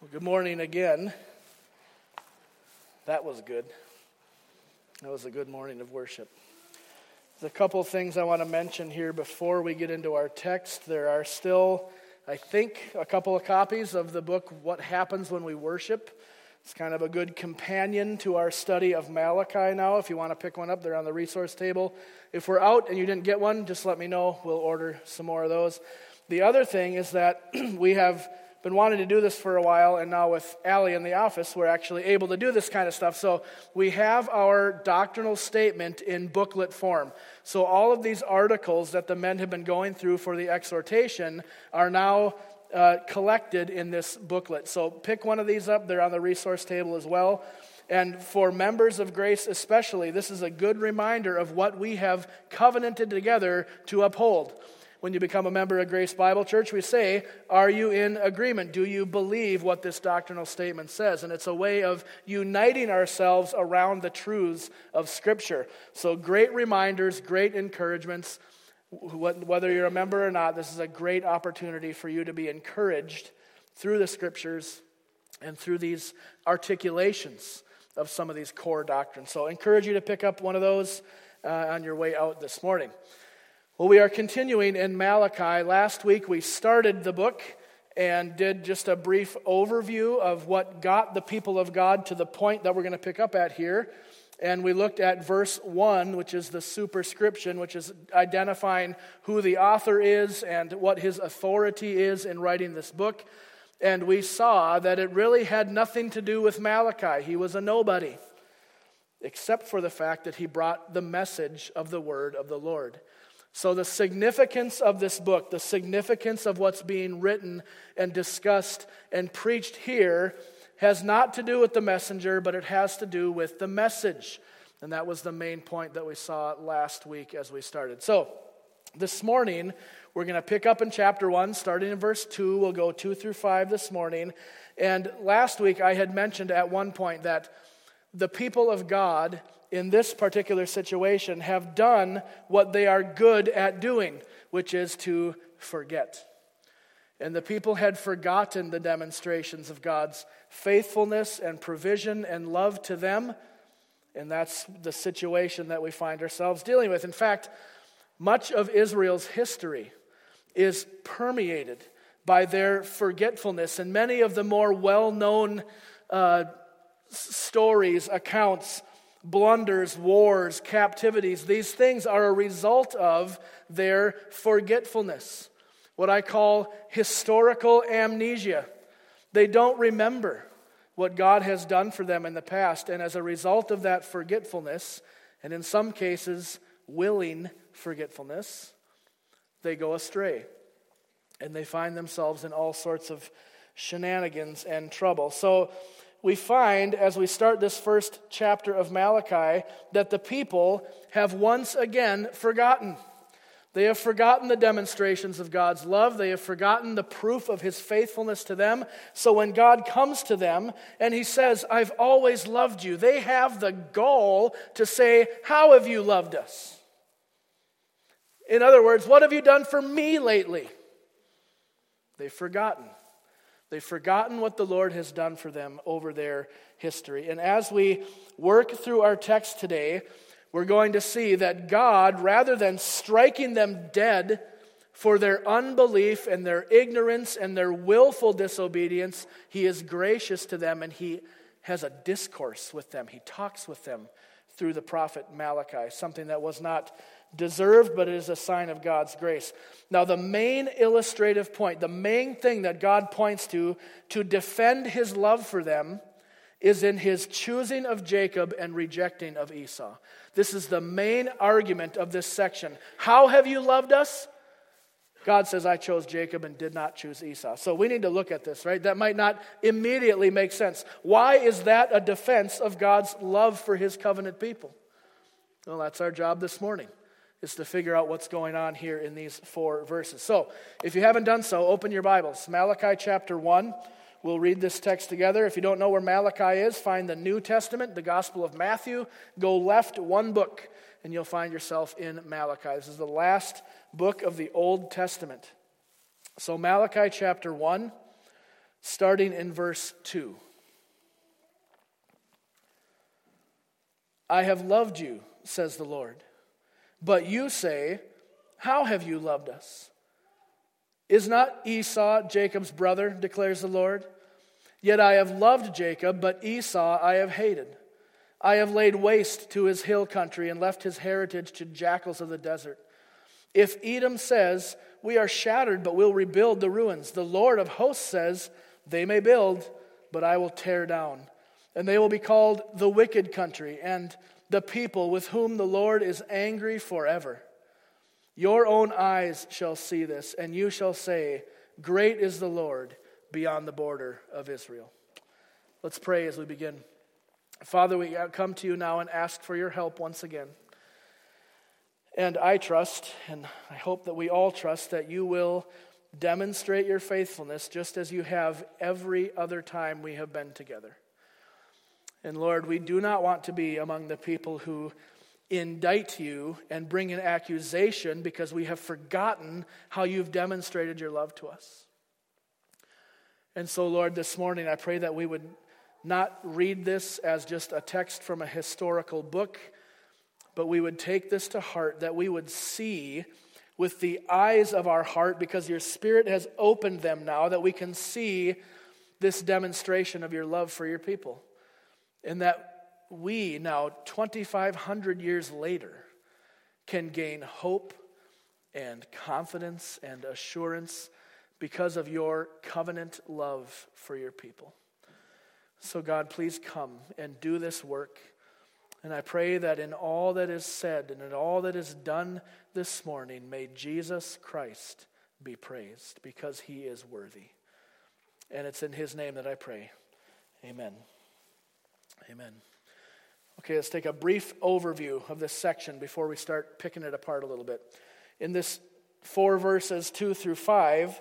Well, good morning again. That was good. That was a good morning of worship. There's a couple things I want to mention here before we get into our text. There are still, I think, a couple of copies of the book, What Happens When We Worship. It's kind of a good companion to our study of Malachi now. If you want to pick one up, they're on the resource table. If we're out and you didn't get one, just let me know. We'll order some more of those. The other thing is that we have been wanting to do this for a while, and now with Allie in the office, we're actually able to do this kind of stuff. So we have our doctrinal statement in booklet form. So all of these articles that the men have been going through for the exhortation are now uh, collected in this booklet. So pick one of these up, they're on the resource table as well. And for members of grace, especially, this is a good reminder of what we have covenanted together to uphold when you become a member of Grace Bible Church, we say, Are you in agreement? Do you believe what this doctrinal statement says? And it's a way of uniting ourselves around the truths of Scripture. So, great reminders, great encouragements. Whether you're a member or not, this is a great opportunity for you to be encouraged through the Scriptures and through these articulations of some of these core doctrines. So, I encourage you to pick up one of those uh, on your way out this morning. Well, we are continuing in Malachi. Last week we started the book and did just a brief overview of what got the people of God to the point that we're going to pick up at here. And we looked at verse 1, which is the superscription, which is identifying who the author is and what his authority is in writing this book. And we saw that it really had nothing to do with Malachi. He was a nobody, except for the fact that he brought the message of the word of the Lord. So, the significance of this book, the significance of what's being written and discussed and preached here, has not to do with the messenger, but it has to do with the message. And that was the main point that we saw last week as we started. So, this morning, we're going to pick up in chapter 1, starting in verse 2. We'll go 2 through 5 this morning. And last week, I had mentioned at one point that the people of God in this particular situation have done what they are good at doing, which is to forget. And the people had forgotten the demonstrations of God's faithfulness and provision and love to them. And that's the situation that we find ourselves dealing with. In fact, much of Israel's history is permeated by their forgetfulness. And many of the more well known uh, stories, accounts blunders, wars, captivities, these things are a result of their forgetfulness. What I call historical amnesia. They don't remember what God has done for them in the past. And as a result of that forgetfulness, and in some cases, willing forgetfulness, they go astray. And they find themselves in all sorts of shenanigans and trouble. So, we find as we start this first chapter of Malachi that the people have once again forgotten. They have forgotten the demonstrations of God's love. They have forgotten the proof of his faithfulness to them. So when God comes to them and he says, I've always loved you, they have the gall to say, How have you loved us? In other words, what have you done for me lately? They've forgotten. They've forgotten what the Lord has done for them over their history. And as we work through our text today, we're going to see that God, rather than striking them dead for their unbelief and their ignorance and their willful disobedience, He is gracious to them and He has a discourse with them. He talks with them through the prophet Malachi, something that was not deserved, but it is a sign of God's grace. Now, the main illustrative point, the main thing that God points to to defend his love for them is in his choosing of Jacob and rejecting of Esau. This is the main argument of this section. How have you loved us? God says, I chose Jacob and did not choose Esau. So we need to look at this, right? That might not immediately make sense. Why is that a defense of God's love for his covenant people? Well, that's our job this morning is to figure out what's going on here in these four verses. So, if you haven't done so, open your Bibles. Malachi chapter 1. We'll read this text together. If you don't know where Malachi is, find the New Testament, the Gospel of Matthew. Go left one book, and you'll find yourself in Malachi. This is the last book of the Old Testament. So, Malachi chapter 1, starting in verse 2. I have loved you, says the Lord. But you say, How have you loved us? Is not Esau Jacob's brother, declares the Lord? Yet I have loved Jacob, but Esau I have hated. I have laid waste to his hill country and left his heritage to jackals of the desert. If Edom says, We are shattered, but we'll rebuild the ruins, the Lord of hosts says, They may build, but I will tear down. And they will be called the wicked country and the people with whom the Lord is angry forever. Your own eyes shall see this, and you shall say, Great is the Lord beyond the border of Israel. Let's pray as we begin. Father, we come to you now and ask for your help once again. And I trust, and I hope that we all trust, that you will demonstrate your faithfulness just as you have every other time we have been together. And Lord, we do not want to be among the people who indict you and bring an accusation because we have forgotten how you've demonstrated your love to us. And so, Lord, this morning I pray that we would not read this as just a text from a historical book, but we would take this to heart, that we would see with the eyes of our heart, because your Spirit has opened them now, that we can see this demonstration of your love for your people. And that we now, 2,500 years later, can gain hope and confidence and assurance because of your covenant love for your people. So, God, please come and do this work. And I pray that in all that is said and in all that is done this morning, may Jesus Christ be praised because he is worthy. And it's in his name that I pray. Amen. Amen. Okay, let's take a brief overview of this section before we start picking it apart a little bit. In this four verses, two through five,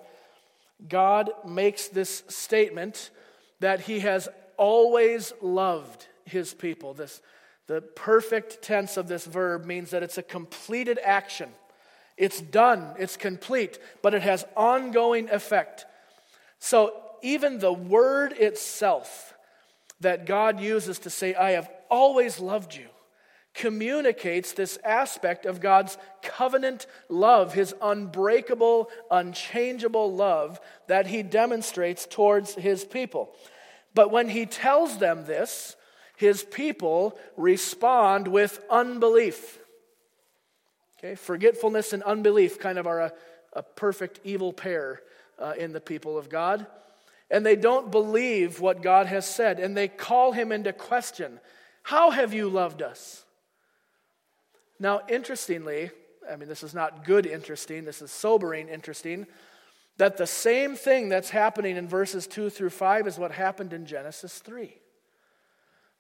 God makes this statement that he has always loved his people. This, the perfect tense of this verb means that it's a completed action. It's done, it's complete, but it has ongoing effect. So even the word itself that God uses to say, I have always loved you, communicates this aspect of God's covenant love, his unbreakable, unchangeable love that he demonstrates towards his people. But when he tells them this, his people respond with unbelief. Okay, forgetfulness and unbelief kind of are a, a perfect evil pair uh, in the people of God. And they don't believe what God has said, and they call him into question. How have you loved us? Now, interestingly, I mean, this is not good interesting, this is sobering interesting that the same thing that's happening in verses 2 through 5 is what happened in Genesis 3.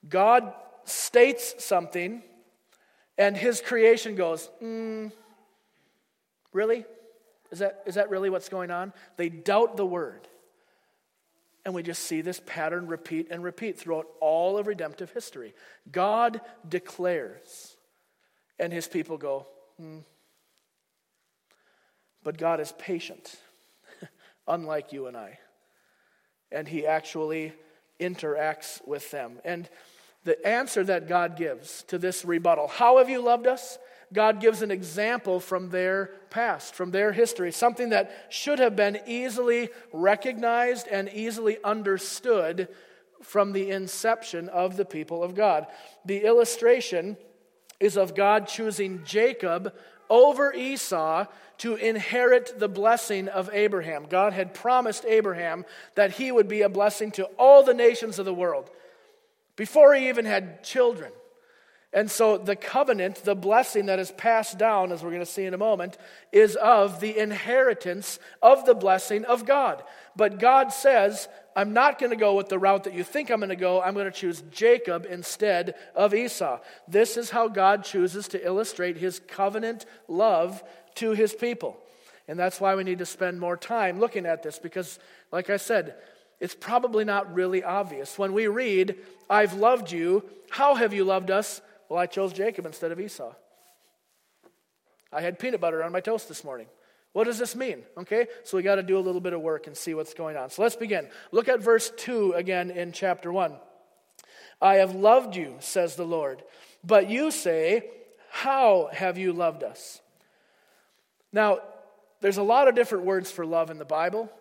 God states something, and his creation goes, mm, Really? Is that, is that really what's going on? They doubt the word. And we just see this pattern repeat and repeat throughout all of redemptive history. God declares, and his people go, hmm. But God is patient unlike you and I. And he actually interacts with them. And the answer that God gives to this rebuttal how have you loved us? God gives an example from their past, from their history, something that should have been easily recognized and easily understood from the inception of the people of God. The illustration is of God choosing Jacob over Esau to inherit the blessing of Abraham. God had promised Abraham that he would be a blessing to all the nations of the world before he even had children. And so the covenant, the blessing that is passed down, as we're going to see in a moment, is of the inheritance of the blessing of God. But God says, I'm not going to go with the route that you think I'm going to go. I'm going to choose Jacob instead of Esau. This is how God chooses to illustrate his covenant love to his people. And that's why we need to spend more time looking at this because, like I said, it's probably not really obvious. When we read, I've loved you, how have you loved us? Well, I chose Jacob instead of Esau. I had peanut butter on my toast this morning. What does this mean? Okay, so we got to do a little bit of work and see what's going on. So let's begin. Look at verse 2 again in chapter 1. I have loved you, says the Lord. But you say, How have you loved us? Now, there's a lot of different words for love in the Bible.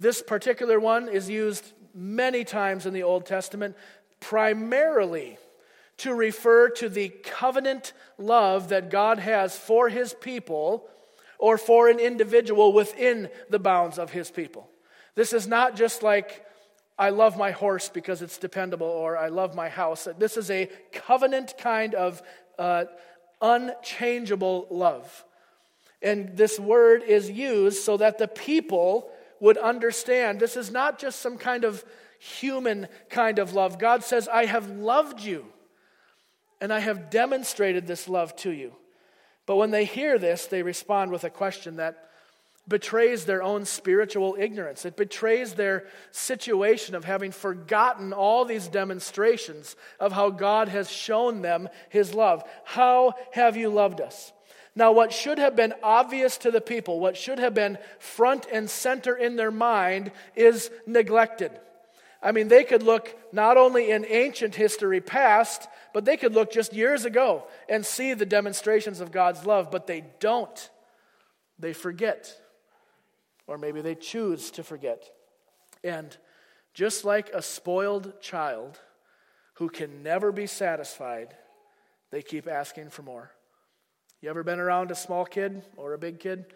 This particular one is used many times in the Old Testament, primarily to refer to the covenant love that God has for his people or for an individual within the bounds of his people. This is not just like, I love my horse because it's dependable, or I love my house. This is a covenant kind of uh, unchangeable love. And this word is used so that the people would understand this is not just some kind of human kind of love. God says, I have loved you, and I have demonstrated this love to you. But when they hear this, they respond with a question that betrays their own spiritual ignorance. It betrays their situation of having forgotten all these demonstrations of how God has shown them his love. How have you loved us? Now, what should have been obvious to the people, what should have been front and center in their mind, is neglected. I mean, they could look not only in ancient history past, but they could look just years ago and see the demonstrations of God's love, but they don't. They forget. Or maybe they choose to forget. And just like a spoiled child who can never be satisfied, they keep asking for more. You ever been around a small kid or a big kid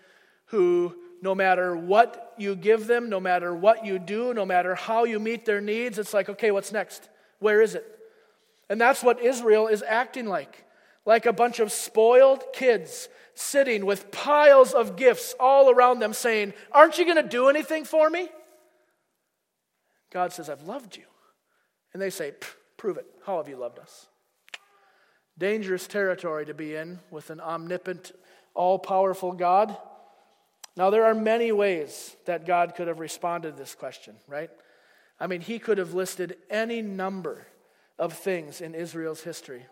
who no matter what you give them, no matter what you do, no matter how you meet their needs, it's like, okay, what's next? Where is it? And that's what Israel is acting like like a bunch of spoiled kids sitting with piles of gifts all around them saying, Aren't you going to do anything for me? God says, I've loved you. And they say, Prove it. How have you loved us? Dangerous territory to be in with an omnipotent, all powerful God. Now, there are many ways that God could have responded to this question, right? I mean, he could have listed any number of things in Israel's history.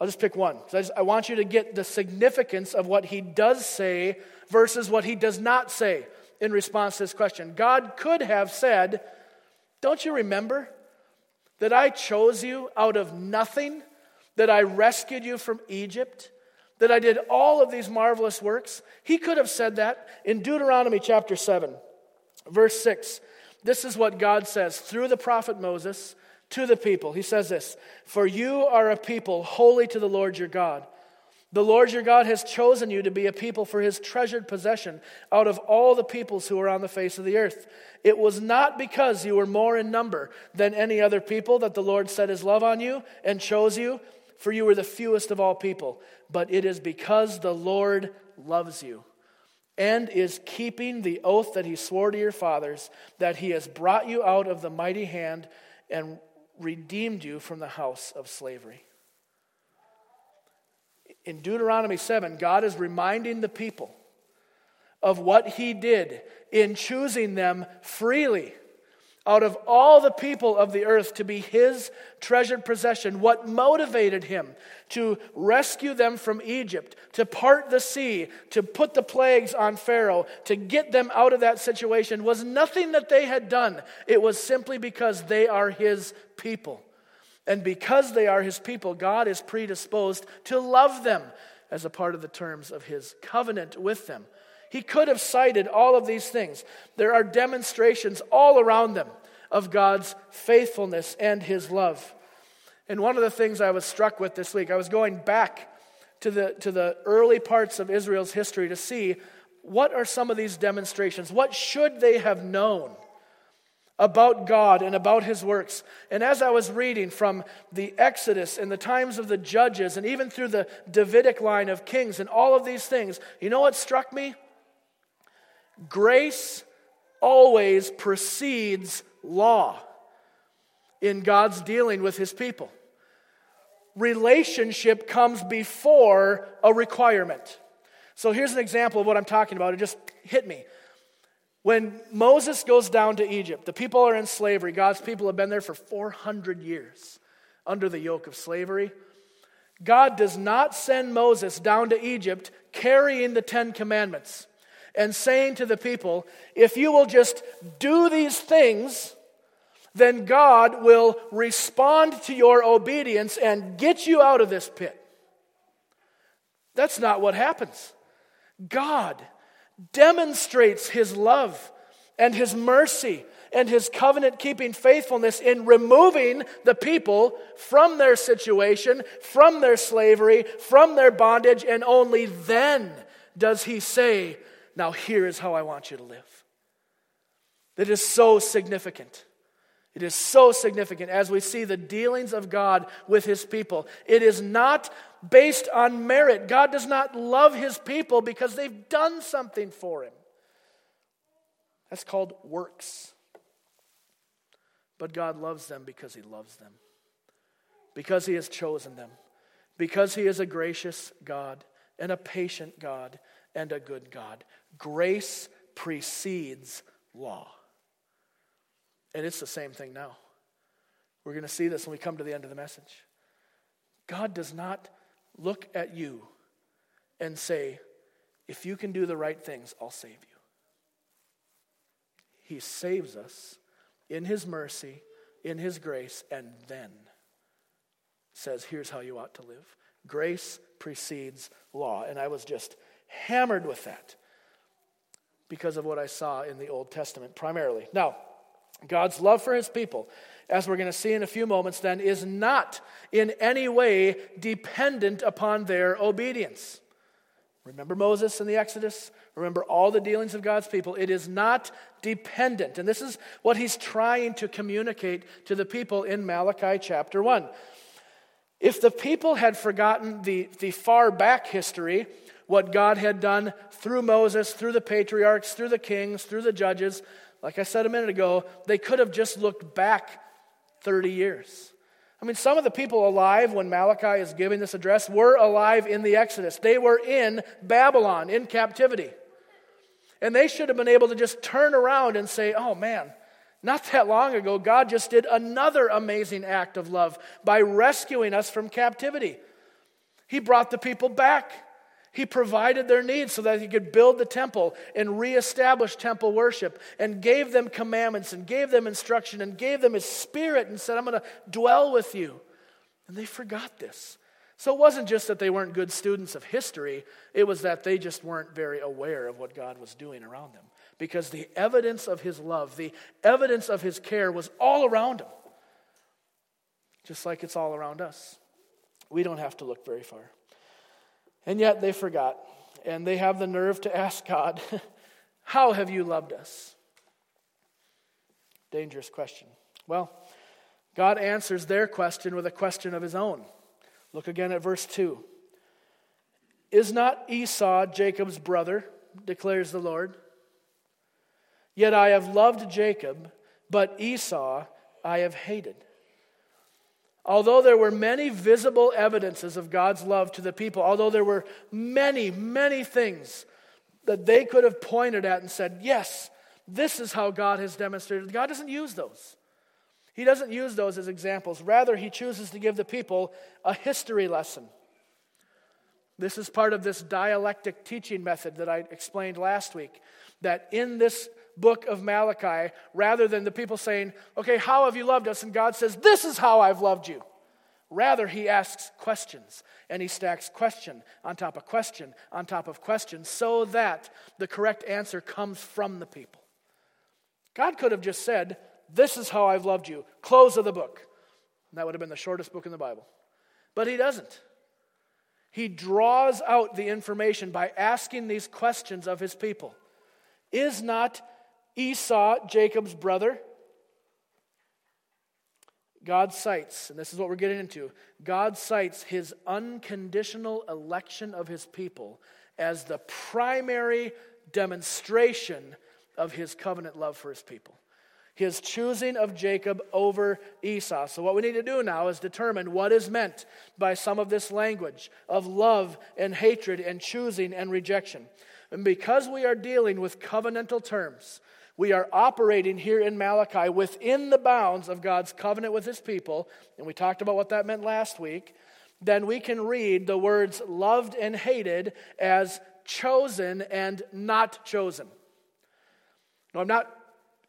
I'll just pick one. I, just, I want you to get the significance of what he does say versus what he does not say in response to this question. God could have said, Don't you remember that I chose you out of nothing, that I rescued you from Egypt? That I did all of these marvelous works? He could have said that in Deuteronomy chapter 7, verse 6. This is what God says through the prophet Moses to the people. He says this For you are a people holy to the Lord your God. The Lord your God has chosen you to be a people for his treasured possession out of all the peoples who are on the face of the earth. It was not because you were more in number than any other people that the Lord set his love on you and chose you, for you are the fewest of all people, but it is because the Lord loves you and is keeping the oath that he swore to your fathers that he has brought you out of the mighty hand and redeemed you from the house of slavery. In Deuteronomy 7, God is reminding the people of what he did in choosing them freely out of all the people of the earth to be his treasured possession, what motivated him to rescue them from Egypt, to part the sea, to put the plagues on Pharaoh, to get them out of that situation was nothing that they had done. It was simply because they are his people. And because they are his people, God is predisposed to love them as a part of the terms of his covenant with them. He could have cited all of these things. There are demonstrations all around them of God's faithfulness and his love. And one of the things I was struck with this week, I was going back to the, to the early parts of Israel's history to see what are some of these demonstrations? What should they have known about God and about his works? And as I was reading from the Exodus and the times of the judges and even through the Davidic line of kings and all of these things, you know what struck me? Grace always precedes law in God's dealing with his people. Relationship comes before a requirement. So here's an example of what I'm talking about. It just hit me. When Moses goes down to Egypt, the people are in slavery. God's people have been there for 400 years under the yoke of slavery. God does not send Moses down to Egypt carrying the Ten Commandments. And saying to the people, If you will just do these things, then God will respond to your obedience and get you out of this pit. That's not what happens. God demonstrates his love and his mercy and his covenant keeping faithfulness in removing the people from their situation, from their slavery, from their bondage, and only then does he say, Now here is how I want you to live. That is so significant. It is so significant as we see the dealings of God with his people. It is not based on merit. God does not love his people because they've done something for him. That's called works. But God loves them because he loves them, because he has chosen them, because he is a gracious God and a patient God and a good God. Grace precedes law. And it's the same thing now. We're going to see this when we come to the end of the message. God does not look at you and say, if you can do the right things, I'll save you. He saves us in His mercy, in His grace, and then says, here's how you ought to live. Grace precedes law. And I was just hammered with that because of what I saw in the Old Testament primarily. Now, God's love for his people, as we're going to see in a few moments, then, is not in any way dependent upon their obedience. Remember Moses in the Exodus? Remember all the dealings of God's people. It is not dependent. And this is what he's trying to communicate to the people in Malachi chapter 1. If the people had forgotten the, the far back history, what God had done through Moses, through the patriarchs, through the kings, through the judges, like I said a minute ago, they could have just looked back 30 years. I mean, some of the people alive when Malachi is giving this address were alive in the Exodus. They were in Babylon, in captivity. And they should have been able to just turn around and say, oh man, not that long ago, God just did another amazing act of love by rescuing us from captivity. He brought the people back. He provided their needs so that he could build the temple and reestablish temple worship and gave them commandments and gave them instruction and gave them his spirit and said, I'm going to dwell with you. And they forgot this. So it wasn't just that they weren't good students of history, it was that they just weren't very aware of what God was doing around them. Because the evidence of his love, the evidence of his care was all around them, just like it's all around us. We don't have to look very far. And yet they forgot. And they have the nerve to ask God, How have you loved us? Dangerous question. Well, God answers their question with a question of his own. Look again at verse 2. Is not Esau Jacob's brother, declares the Lord? Yet I have loved Jacob, but Esau I have hated. Although there were many visible evidences of God's love to the people, although there were many, many things that they could have pointed at and said, Yes, this is how God has demonstrated. God doesn't use those. He doesn't use those as examples. Rather, he chooses to give the people a history lesson. This is part of this dialectic teaching method that I explained last week. That in this book of Malachi rather than the people saying, Okay, how have you loved us? And God says, This is how I've loved you. Rather, he asks questions and he stacks question on top of question on top of question so that the correct answer comes from the people. God could have just said, This is how I've loved you. Close of the book. And that would have been the shortest book in the Bible. But he doesn't. He draws out the information by asking these questions of his people. Is not Esau, Jacob's brother. God cites, and this is what we're getting into, God cites his unconditional election of his people as the primary demonstration of his covenant love for his people. His choosing of Jacob over Esau. So, what we need to do now is determine what is meant by some of this language of love and hatred and choosing and rejection. And because we are dealing with covenantal terms, we are operating here in Malachi within the bounds of God's covenant with his people, and we talked about what that meant last week, then we can read the words loved and hated as chosen and not chosen. Now, I'm not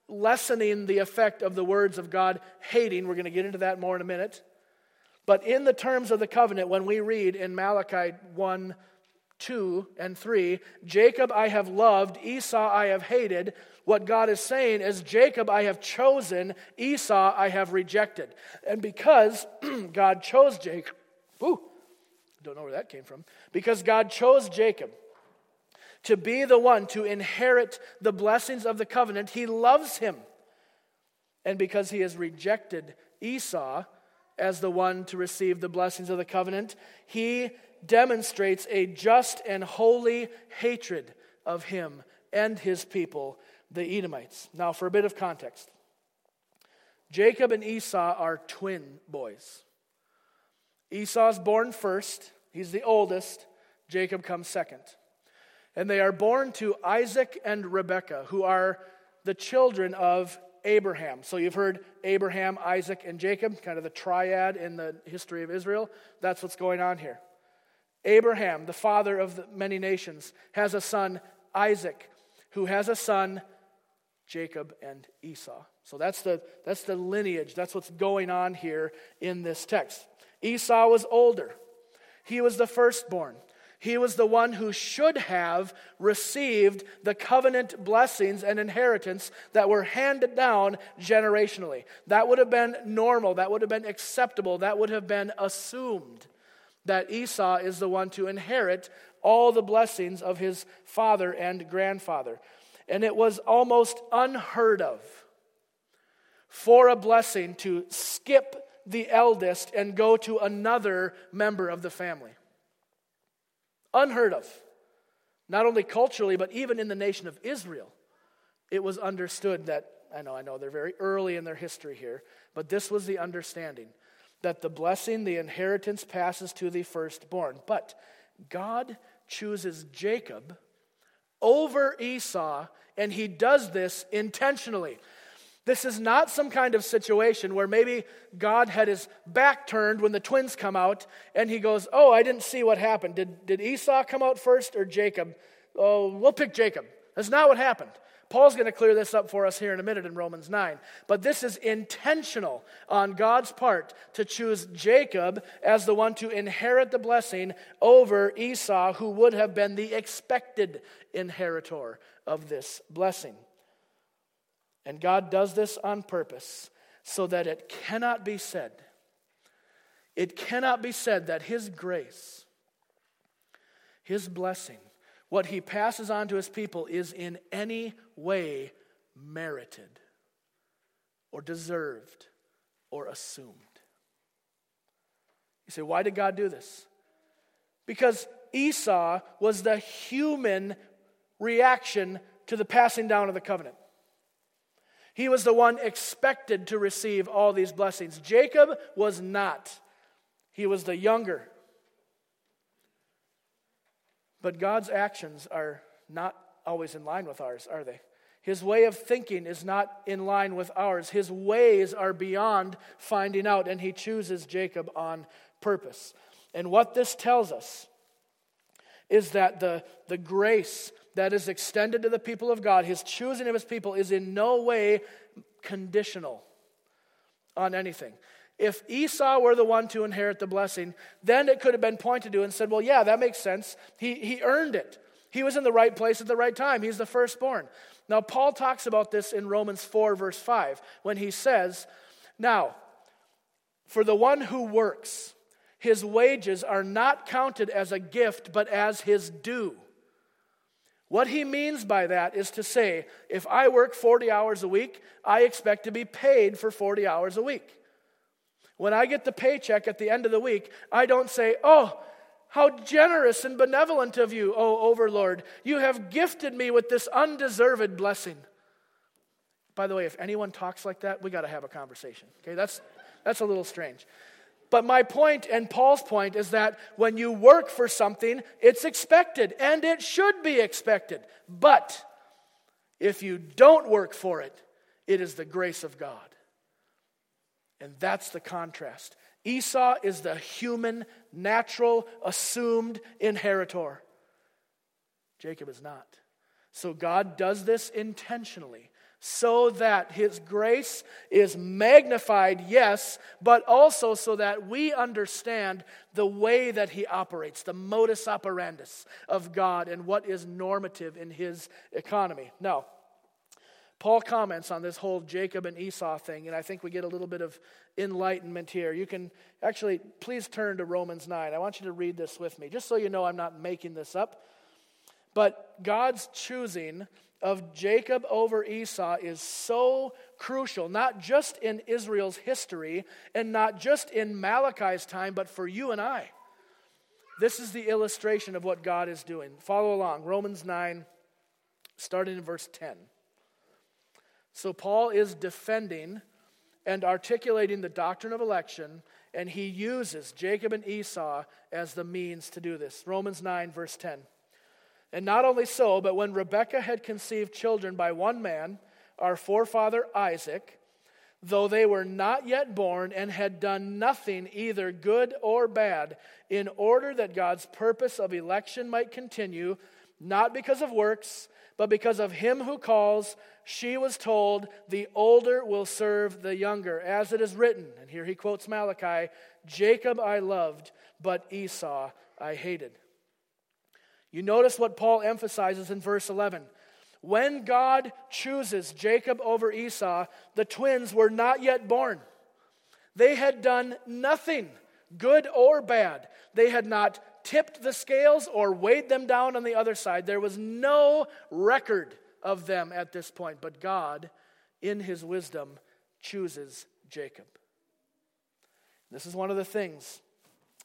lessening the effect of the words of God hating. We're going to get into that more in a minute. But in the terms of the covenant, when we read in Malachi 1 2 and 3, Jacob I have loved, Esau I have hated. What God is saying is, Jacob I have chosen, Esau I have rejected. And because God chose Jacob, ooh, don't know where that came from. Because God chose Jacob to be the one to inherit the blessings of the covenant, he loves him. And because he has rejected Esau as the one to receive the blessings of the covenant, he demonstrates a just and holy hatred of him and his people, the Edomites. Now, for a bit of context Jacob and Esau are twin boys. Esau's born first, he's the oldest, Jacob comes second. And they are born to Isaac and Rebekah, who are the children of Abraham. So you've heard Abraham, Isaac, and Jacob, kind of the triad in the history of Israel. That's what's going on here. Abraham, the father of many nations, has a son, Isaac, who has a son, Jacob and Esau. So that's the, that's the lineage. That's what's going on here in this text. Esau was older, he was the firstborn. He was the one who should have received the covenant blessings and inheritance that were handed down generationally. That would have been normal, that would have been acceptable, that would have been assumed that Esau is the one to inherit all the blessings of his father and grandfather. And it was almost unheard of for a blessing to skip the eldest and go to another member of the family. Unheard of. Not only culturally, but even in the nation of Israel. It was understood that, I know, I know, they're very early in their history here, but this was the understanding that the blessing, the inheritance passes to the firstborn. But God chooses Jacob over Esau, and he does this intentionally. This is not some kind of situation where maybe God had his back turned when the twins come out and he goes, Oh, I didn't see what happened. Did, did Esau come out first or Jacob? Oh, we'll pick Jacob. That's not what happened. Paul's going to clear this up for us here in a minute in Romans 9. But this is intentional on God's part to choose Jacob as the one to inherit the blessing over Esau, who would have been the expected inheritor of this blessing. And God does this on purpose so that it cannot be said, it cannot be said that His grace, His blessing, what he passes on to his people is in any way merited or deserved or assumed. You say, why did God do this? Because Esau was the human reaction to the passing down of the covenant. He was the one expected to receive all these blessings. Jacob was not. He was the younger, but God's actions are not always in line with ours, are they? His way of thinking is not in line with ours. His ways are beyond finding out, and he chooses Jacob on purpose. And what this tells us is that the, the grace that is extended to the people of God, his choosing of his people, is in no way conditional on anything. If Esau were the one to inherit the blessing, then it could have been pointed to and said, well, yeah, that makes sense. He, he earned it. He was in the right place at the right time. He's the firstborn. Now, Paul talks about this in Romans 4, verse 5, when he says, Now, for the one who works, his wages are not counted as a gift, but as his due. What he means by that is to say, if I work 40 hours a week, I expect to be paid for 40 hours a week. When I get the paycheck at the end of the week, I don't say, Oh, how generous and benevolent of you, O Overlord. You have gifted me with this undeserved blessing. By the way, if anyone talks like that, we got to have a conversation. Okay, that's, that's a little strange. But my point and Paul's point is that when you work for something, it's expected and it should be expected. But if you don't work for it, it is the grace of God. And that's the contrast. Esau is the human, natural, assumed inheritor. Jacob is not. So God does this intentionally so that his grace is magnified, yes, but also so that we understand the way that he operates, the modus operandus of God and what is normative in his economy. Now, Paul comments on this whole Jacob and Esau thing, and I think we get a little bit of enlightenment here. You can actually, please turn to Romans 9. I want you to read this with me, just so you know I'm not making this up. But God's choosing of Jacob over Esau is so crucial, not just in Israel's history and not just in Malachi's time, but for you and I. This is the illustration of what God is doing. Follow along. Romans 9, starting in verse 10. So, Paul is defending and articulating the doctrine of election, and he uses Jacob and Esau as the means to do this. Romans 9, verse 10. And not only so, but when Rebekah had conceived children by one man, our forefather Isaac, though they were not yet born and had done nothing, either good or bad, in order that God's purpose of election might continue, not because of works, but because of him who calls, she was told, The older will serve the younger, as it is written. And here he quotes Malachi Jacob I loved, but Esau I hated. You notice what Paul emphasizes in verse 11. When God chooses Jacob over Esau, the twins were not yet born. They had done nothing, good or bad. They had not tipped the scales or weighed them down on the other side. There was no record of them at this point. But God, in his wisdom, chooses Jacob. This is one of the things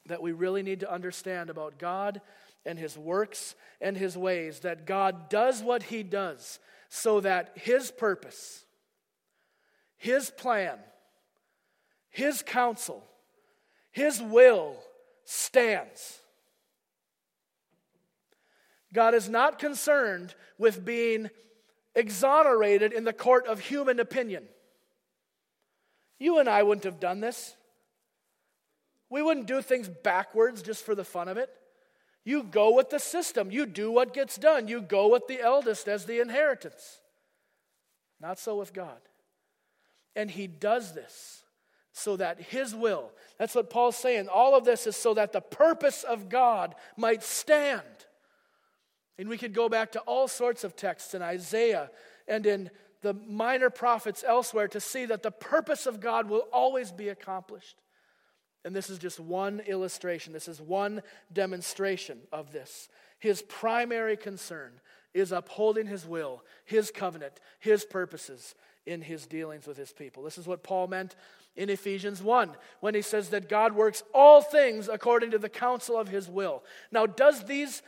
that we really need to understand about God and his works and his ways, that God does what he does so that his purpose, his plan, his counsel, his will stands. God is not concerned with being exonerated in the court of human opinion. You and I wouldn't have done this. We wouldn't do things backwards just for the fun of it. You go with the system. You do what gets done. You go with the eldest as the inheritance. Not so with God. And He does this so that His will, that's what Paul's saying, all of this is so that the purpose of God might stand. And we could go back to all sorts of texts in Isaiah and in the minor prophets elsewhere to see that the purpose of God will always be accomplished. And this is just one illustration, this is one demonstration of this. His primary concern is upholding his will, his covenant, his purposes in his dealings with his people. This is what Paul meant in Ephesians 1 when he says that God works all things according to the counsel of his will. Now, does these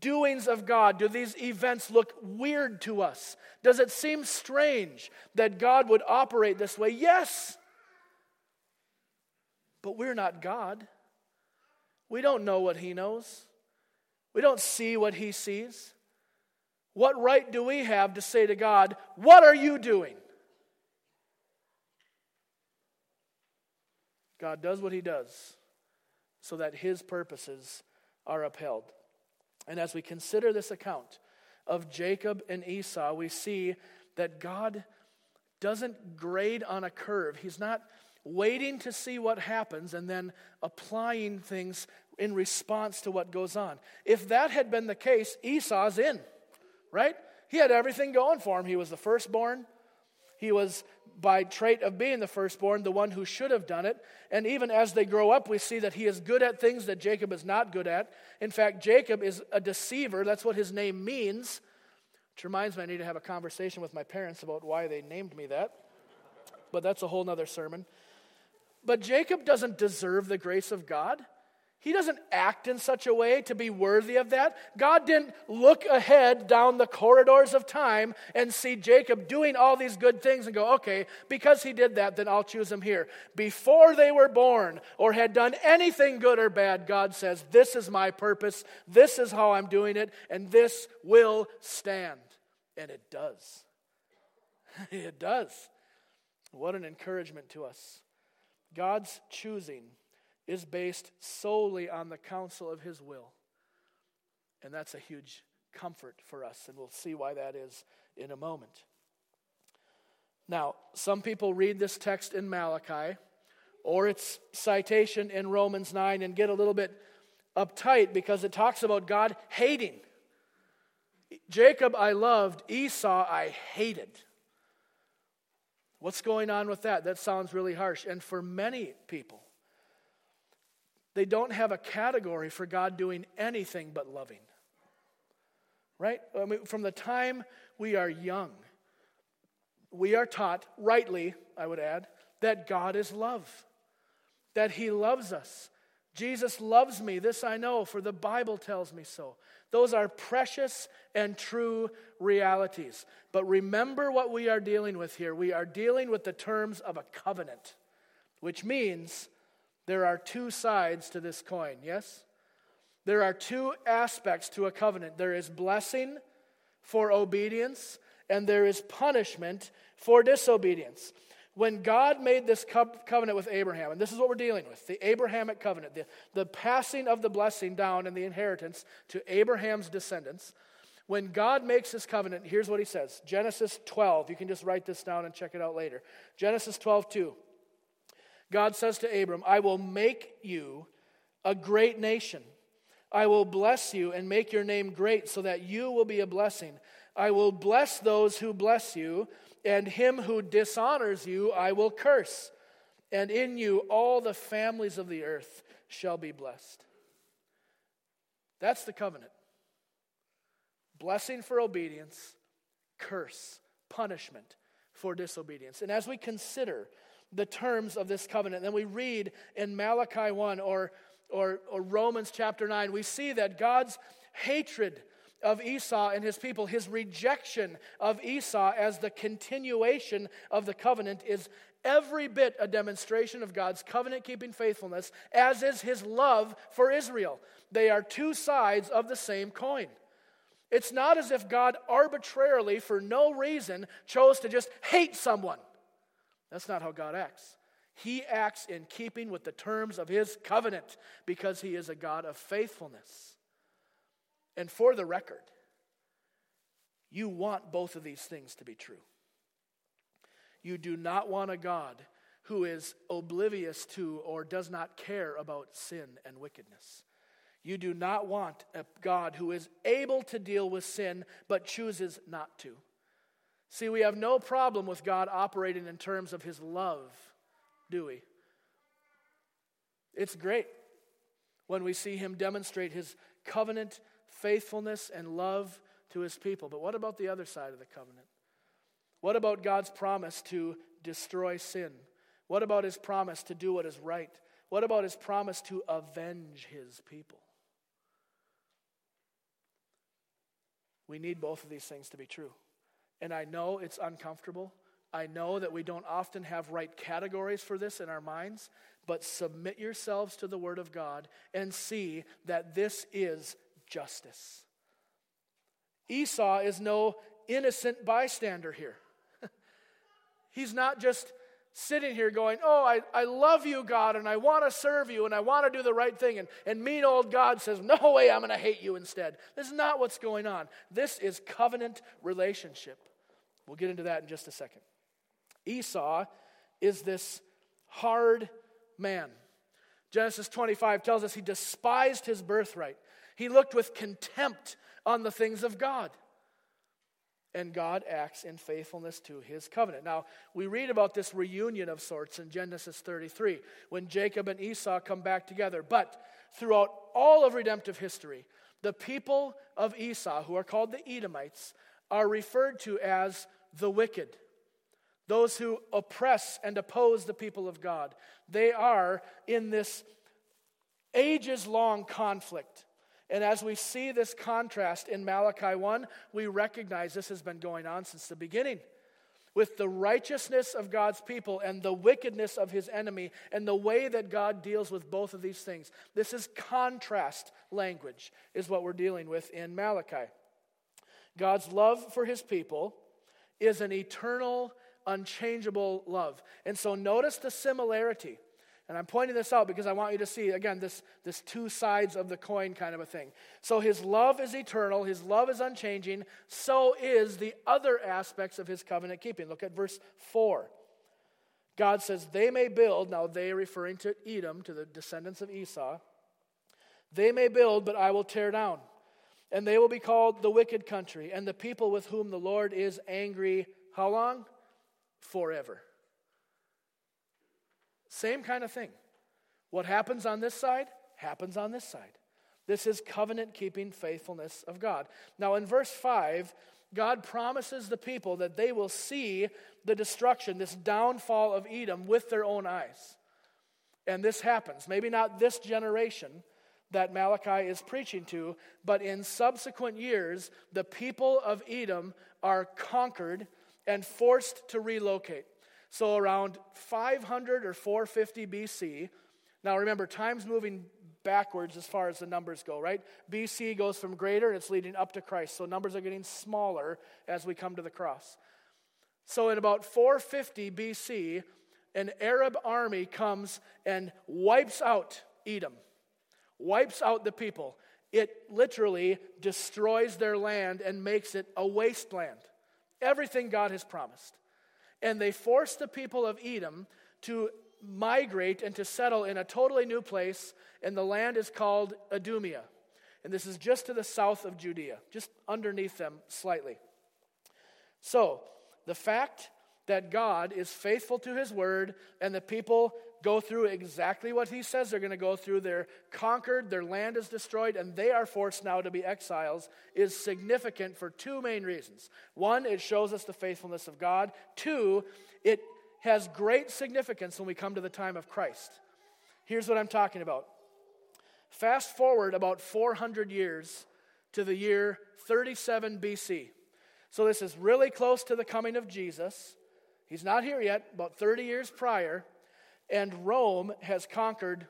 doings of God, do these events look weird to us? Does it seem strange that God would operate this way? Yes. But we're not God. We don't know what He knows, we don't see what He sees. What right do we have to say to God, What are you doing? God does what He does so that His purposes are upheld. And as we consider this account of Jacob and Esau, we see that God doesn't grade on a curve. He's not waiting to see what happens and then applying things in response to what goes on. If that had been the case, Esau's in, right? He had everything going for him. He was the firstborn. He was, by trait of being the firstborn, the one who should have done it. And even as they grow up, we see that he is good at things that Jacob is not good at. In fact, Jacob is a deceiver. That's what his name means. Which reminds me, I need to have a conversation with my parents about why they named me that. But that's a whole other sermon. But Jacob doesn't deserve the grace of God. He doesn't act in such a way to be worthy of that. God didn't look ahead down the corridors of time and see Jacob doing all these good things and go, okay, because he did that, then I'll choose him here. Before they were born or had done anything good or bad, God says, This is my purpose, this is how I'm doing it, and this will stand. And it does. it does. What an encouragement to us. God's choosing is based solely on the counsel of his will. And that's a huge comfort for us. And we'll see why that is in a moment. Now, some people read this text in Malachi or its citation in Romans 9 and get a little bit uptight because it talks about God hating. Jacob I loved, Esau I hated. What's going on with that? That sounds really harsh. And for many people, they don't have a category for God doing anything but loving. Right? I mean, from the time we are young, we are taught, rightly, I would add, that God is love, that He loves us. Jesus loves me, this I know, for the Bible tells me so. Those are precious and true realities. But remember what we are dealing with here. We are dealing with the terms of a covenant, which means there are two sides to this coin, yes? There are two aspects to a covenant there is blessing for obedience, and there is punishment for disobedience. When God made this covenant with Abraham, and this is what we're dealing with the Abrahamic covenant, the, the passing of the blessing down and the inheritance to Abraham's descendants. When God makes his covenant, here's what he says Genesis 12. You can just write this down and check it out later. Genesis 12, 2. God says to Abram, I will make you a great nation. I will bless you and make your name great so that you will be a blessing. I will bless those who bless you, and him who dishonors you I will curse. And in you all the families of the earth shall be blessed. That's the covenant. Blessing for obedience, curse, punishment for disobedience. And as we consider the terms of this covenant, then we read in Malachi 1 or, or, or Romans chapter 9, we see that God's hatred of Esau and his people, his rejection of Esau as the continuation of the covenant is every bit a demonstration of God's covenant keeping faithfulness, as is his love for Israel. They are two sides of the same coin. It's not as if God arbitrarily, for no reason, chose to just hate someone. That's not how God acts. He acts in keeping with the terms of his covenant because he is a God of faithfulness. And for the record, you want both of these things to be true. You do not want a God who is oblivious to or does not care about sin and wickedness. You do not want a God who is able to deal with sin but chooses not to. See, we have no problem with God operating in terms of his love, do we? It's great when we see him demonstrate his covenant faithfulness and love to his people. But what about the other side of the covenant? What about God's promise to destroy sin? What about his promise to do what is right? What about his promise to avenge his people? We need both of these things to be true. And I know it's uncomfortable. I know that we don't often have right categories for this in our minds, but submit yourselves to the Word of God and see that this is justice. Esau is no innocent bystander here. He's not just sitting here going, Oh, I, I love you, God, and I want to serve you, and I want to do the right thing. And, and mean old God says, No way, I'm going to hate you instead. This is not what's going on. This is covenant relationship. We'll get into that in just a second. Esau is this hard man. Genesis 25 tells us he despised his birthright. He looked with contempt on the things of God. And God acts in faithfulness to his covenant. Now, we read about this reunion of sorts in Genesis 33 when Jacob and Esau come back together. But throughout all of redemptive history, the people of Esau, who are called the Edomites, are referred to as the wicked, those who oppress and oppose the people of God. They are in this ages long conflict and as we see this contrast in Malachi 1, we recognize this has been going on since the beginning. With the righteousness of God's people and the wickedness of his enemy, and the way that God deals with both of these things. This is contrast language, is what we're dealing with in Malachi. God's love for his people is an eternal, unchangeable love. And so notice the similarity And I'm pointing this out because I want you to see, again, this, this two sides of the coin kind of a thing. So his love is eternal, his love is unchanging, so is the other aspects of his covenant keeping. Look at verse 4. God says, They may build, now they referring to Edom, to the descendants of Esau, they may build, but I will tear down. And they will be called the wicked country, and the people with whom the Lord is angry. How long? Forever. Same kind of thing. What happens on this side happens on this side. This is covenant keeping faithfulness of God. Now, in verse 5, God promises the people that they will see the destruction, this downfall of Edom, with their own eyes. And this happens. Maybe not this generation that Malachi is preaching to, but in subsequent years, the people of Edom are conquered and forced to relocate. So around 500 or 450 BC, now remember, time's moving backwards as far as the numbers go, right? BC goes from greater and it's leading up to Christ. So numbers are getting smaller as we come to the cross. So in about 450 BC, an Arab army comes and wipes out Edom, wipes out the people. It literally destroys their land and makes it a wasteland. Everything God has promised and they force the people of Edom to migrate and to settle in a totally new place, and the land is called Idumea. And this is just to the south of Judea, just underneath them slightly. So, the fact that God is faithful to his word and the people go through exactly what he says they're going to go through. They're conquered, their land is destroyed, and they are forced now to be exiles is significant for two main reasons. One, it shows us the faithfulness of God. Two, it has great significance when we come to the time of Christ. Here's what I'm talking about. Fast forward about 400 years to the year 37 BC. So this is really close to the coming of Jesus. He's not here yet, about 30 years prior. And Rome has conquered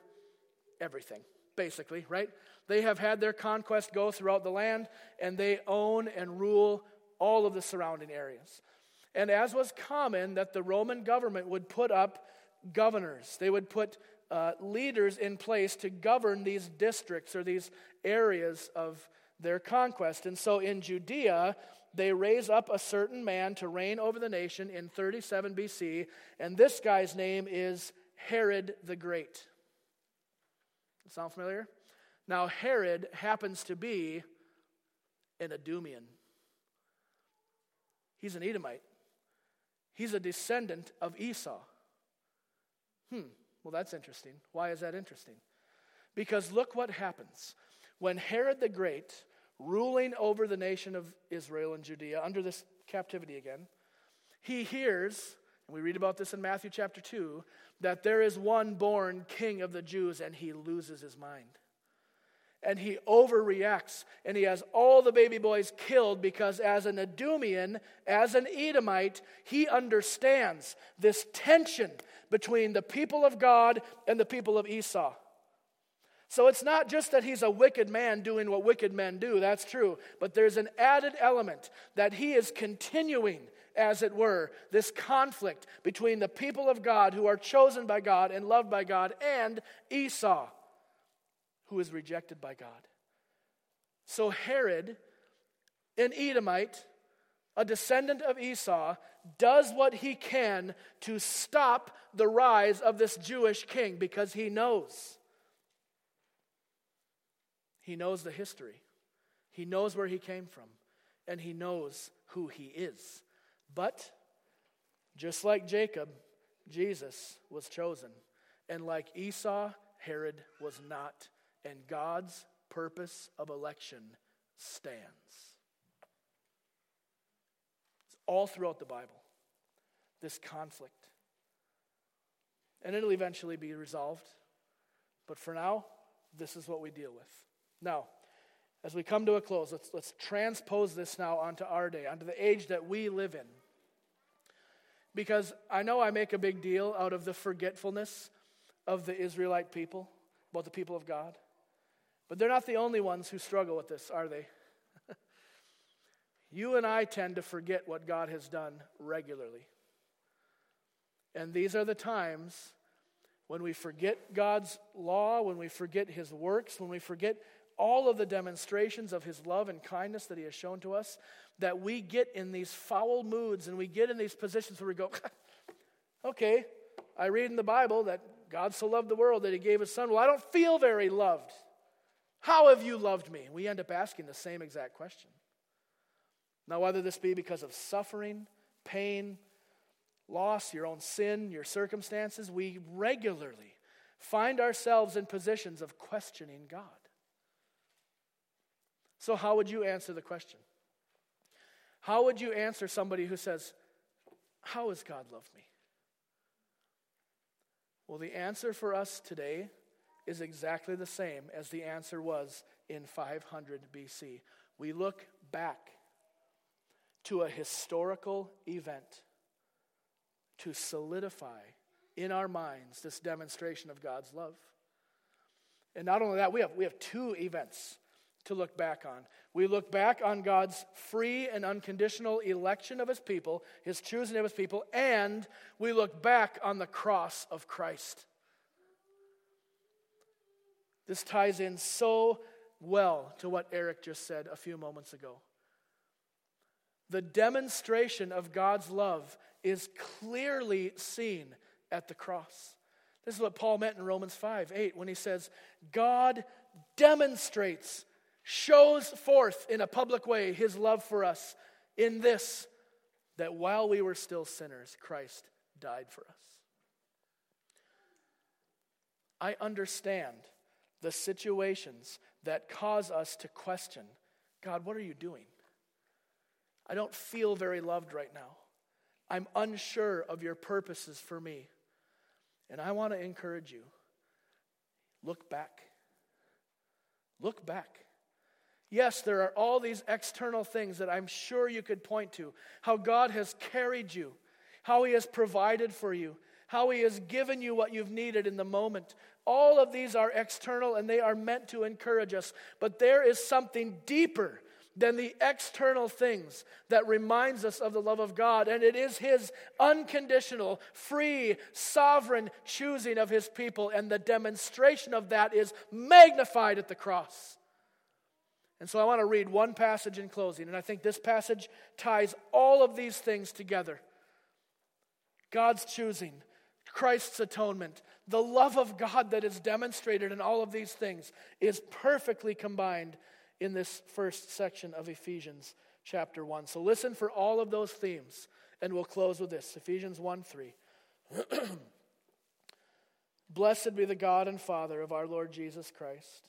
everything, basically, right? They have had their conquest go throughout the land, and they own and rule all of the surrounding areas. And as was common, that the Roman government would put up governors, they would put uh, leaders in place to govern these districts or these areas of their conquest. And so in Judea, they raise up a certain man to reign over the nation in 37 BC, and this guy's name is Herod the Great. Sound familiar? Now, Herod happens to be an Idumean. He's an Edomite. He's a descendant of Esau. Hmm, well, that's interesting. Why is that interesting? Because look what happens. When Herod the Great, ruling over the nation of Israel and Judea under this captivity again, he hears, and we read about this in Matthew chapter 2, that there is one born king of the Jews and he loses his mind. And he overreacts and he has all the baby boys killed because, as an Idumean, as an Edomite, he understands this tension between the people of God and the people of Esau. So it's not just that he's a wicked man doing what wicked men do, that's true, but there's an added element that he is continuing as it were, this conflict between the people of God who are chosen by God and loved by God and Esau, who is rejected by God. So Herod, an Edomite, a descendant of Esau, does what he can to stop the rise of this Jewish king because he knows. He knows the history. He knows where he came from. And he knows who he is. But just like Jacob, Jesus was chosen. And like Esau, Herod was not. And God's purpose of election stands. It's all throughout the Bible, this conflict. And it'll eventually be resolved. But for now, this is what we deal with. Now, as we come to a close, let's, let's transpose this now onto our day, onto the age that we live in. Because I know I make a big deal out of the forgetfulness of the Israelite people, about the people of God. But they're not the only ones who struggle with this, are they? you and I tend to forget what God has done regularly. And these are the times when we forget God's law, when we forget His works, when we forget all of the demonstrations of His love and kindness that He has shown to us, that we get in these foul moods and we get in these positions where we go, okay, I read in the Bible that God so loved the world that He gave His Son. Well, I don't feel very loved. How have you loved me? We end up asking the same exact question. Now, whether this be because of suffering, pain, loss, your own sin, your circumstances, we regularly find ourselves in positions of questioning God. So, how would you answer the question? How would you answer somebody who says, How has God loved me? Well, the answer for us today is exactly the same as the answer was in 500 BC. We look back to a historical event to solidify in our minds this demonstration of God's love. And not only that, we have, we have two events to look back on. We look back on God's free and unconditional election of his people, his choosing of his people, and we look back on the cross of Christ. This ties in so well to what Eric just said a few moments ago. The demonstration of God's love is clearly seen at the cross. This is what Paul meant in Romans 5 8 when he says, God demonstrates, shows forth in a public way his love for us in this, that while we were still sinners, Christ died for us. I understand the situations that cause us to question God, what are you doing? I don't feel very loved right now. I'm unsure of your purposes for me. And I want to encourage you look back. Look back. Yes, there are all these external things that I'm sure you could point to. How God has carried you, how He has provided for you, how He has given you what you've needed in the moment. All of these are external and they are meant to encourage us. But there is something deeper than the external things that reminds us of the love of God. And it is His unconditional, free, sovereign choosing of His people. And the demonstration of that is magnified at the cross. And so I want to read one passage in closing. And I think this passage ties all of these things together God's choosing, Christ's atonement, the love of God that is demonstrated in all of these things is perfectly combined in this first section of Ephesians chapter 1. So listen for all of those themes, and we'll close with this Ephesians 1 3. Blessed be the God and Father of our Lord Jesus Christ,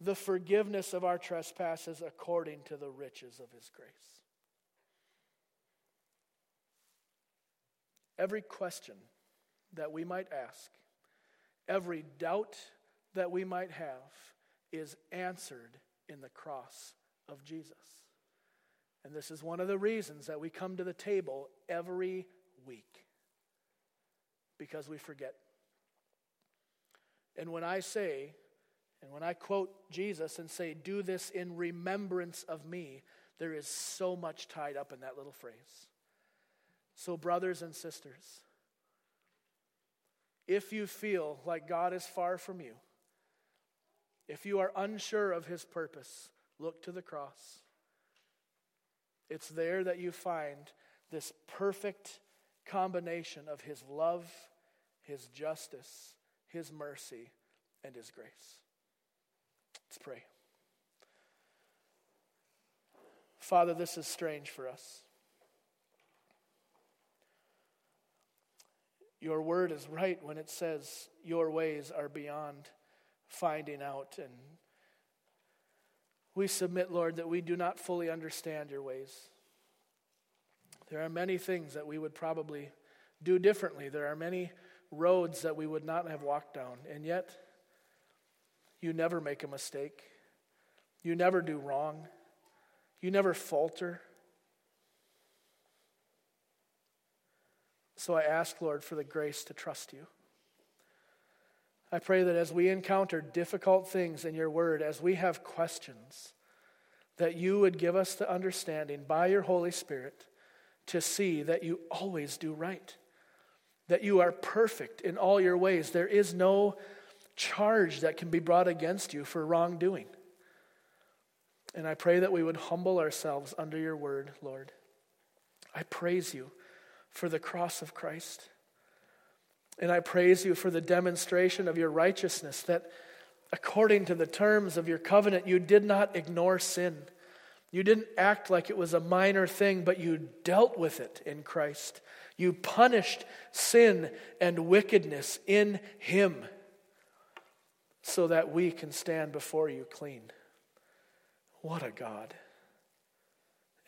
the forgiveness of our trespasses according to the riches of his grace. Every question that we might ask, every doubt that we might have is answered in the cross of Jesus. And this is one of the reasons that we come to the table every week because we forget. And when I say, and when I quote Jesus and say, do this in remembrance of me, there is so much tied up in that little phrase. So, brothers and sisters, if you feel like God is far from you, if you are unsure of his purpose, look to the cross. It's there that you find this perfect combination of his love, his justice, his mercy, and his grace. Let's pray. Father, this is strange for us. Your word is right when it says your ways are beyond finding out. And we submit, Lord, that we do not fully understand your ways. There are many things that we would probably do differently. There are many roads that we would not have walked down. And yet, you never make a mistake. You never do wrong. You never falter. So I ask, Lord, for the grace to trust you. I pray that as we encounter difficult things in your word, as we have questions, that you would give us the understanding by your Holy Spirit to see that you always do right, that you are perfect in all your ways. There is no charge that can be brought against you for wrongdoing. And I pray that we would humble ourselves under your word, Lord. I praise you for the cross of Christ. And I praise you for the demonstration of your righteousness that according to the terms of your covenant, you did not ignore sin. You didn't act like it was a minor thing, but you dealt with it in Christ. You punished sin and wickedness in Him so that we can stand before you clean. What a God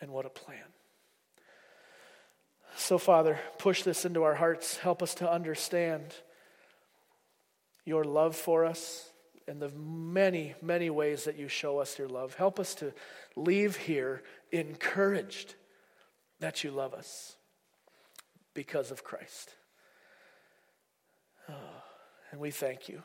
and what a plan. So, Father, push this into our hearts. Help us to understand your love for us and the many, many ways that you show us your love. Help us to leave here encouraged that you love us because of Christ. Oh, and we thank you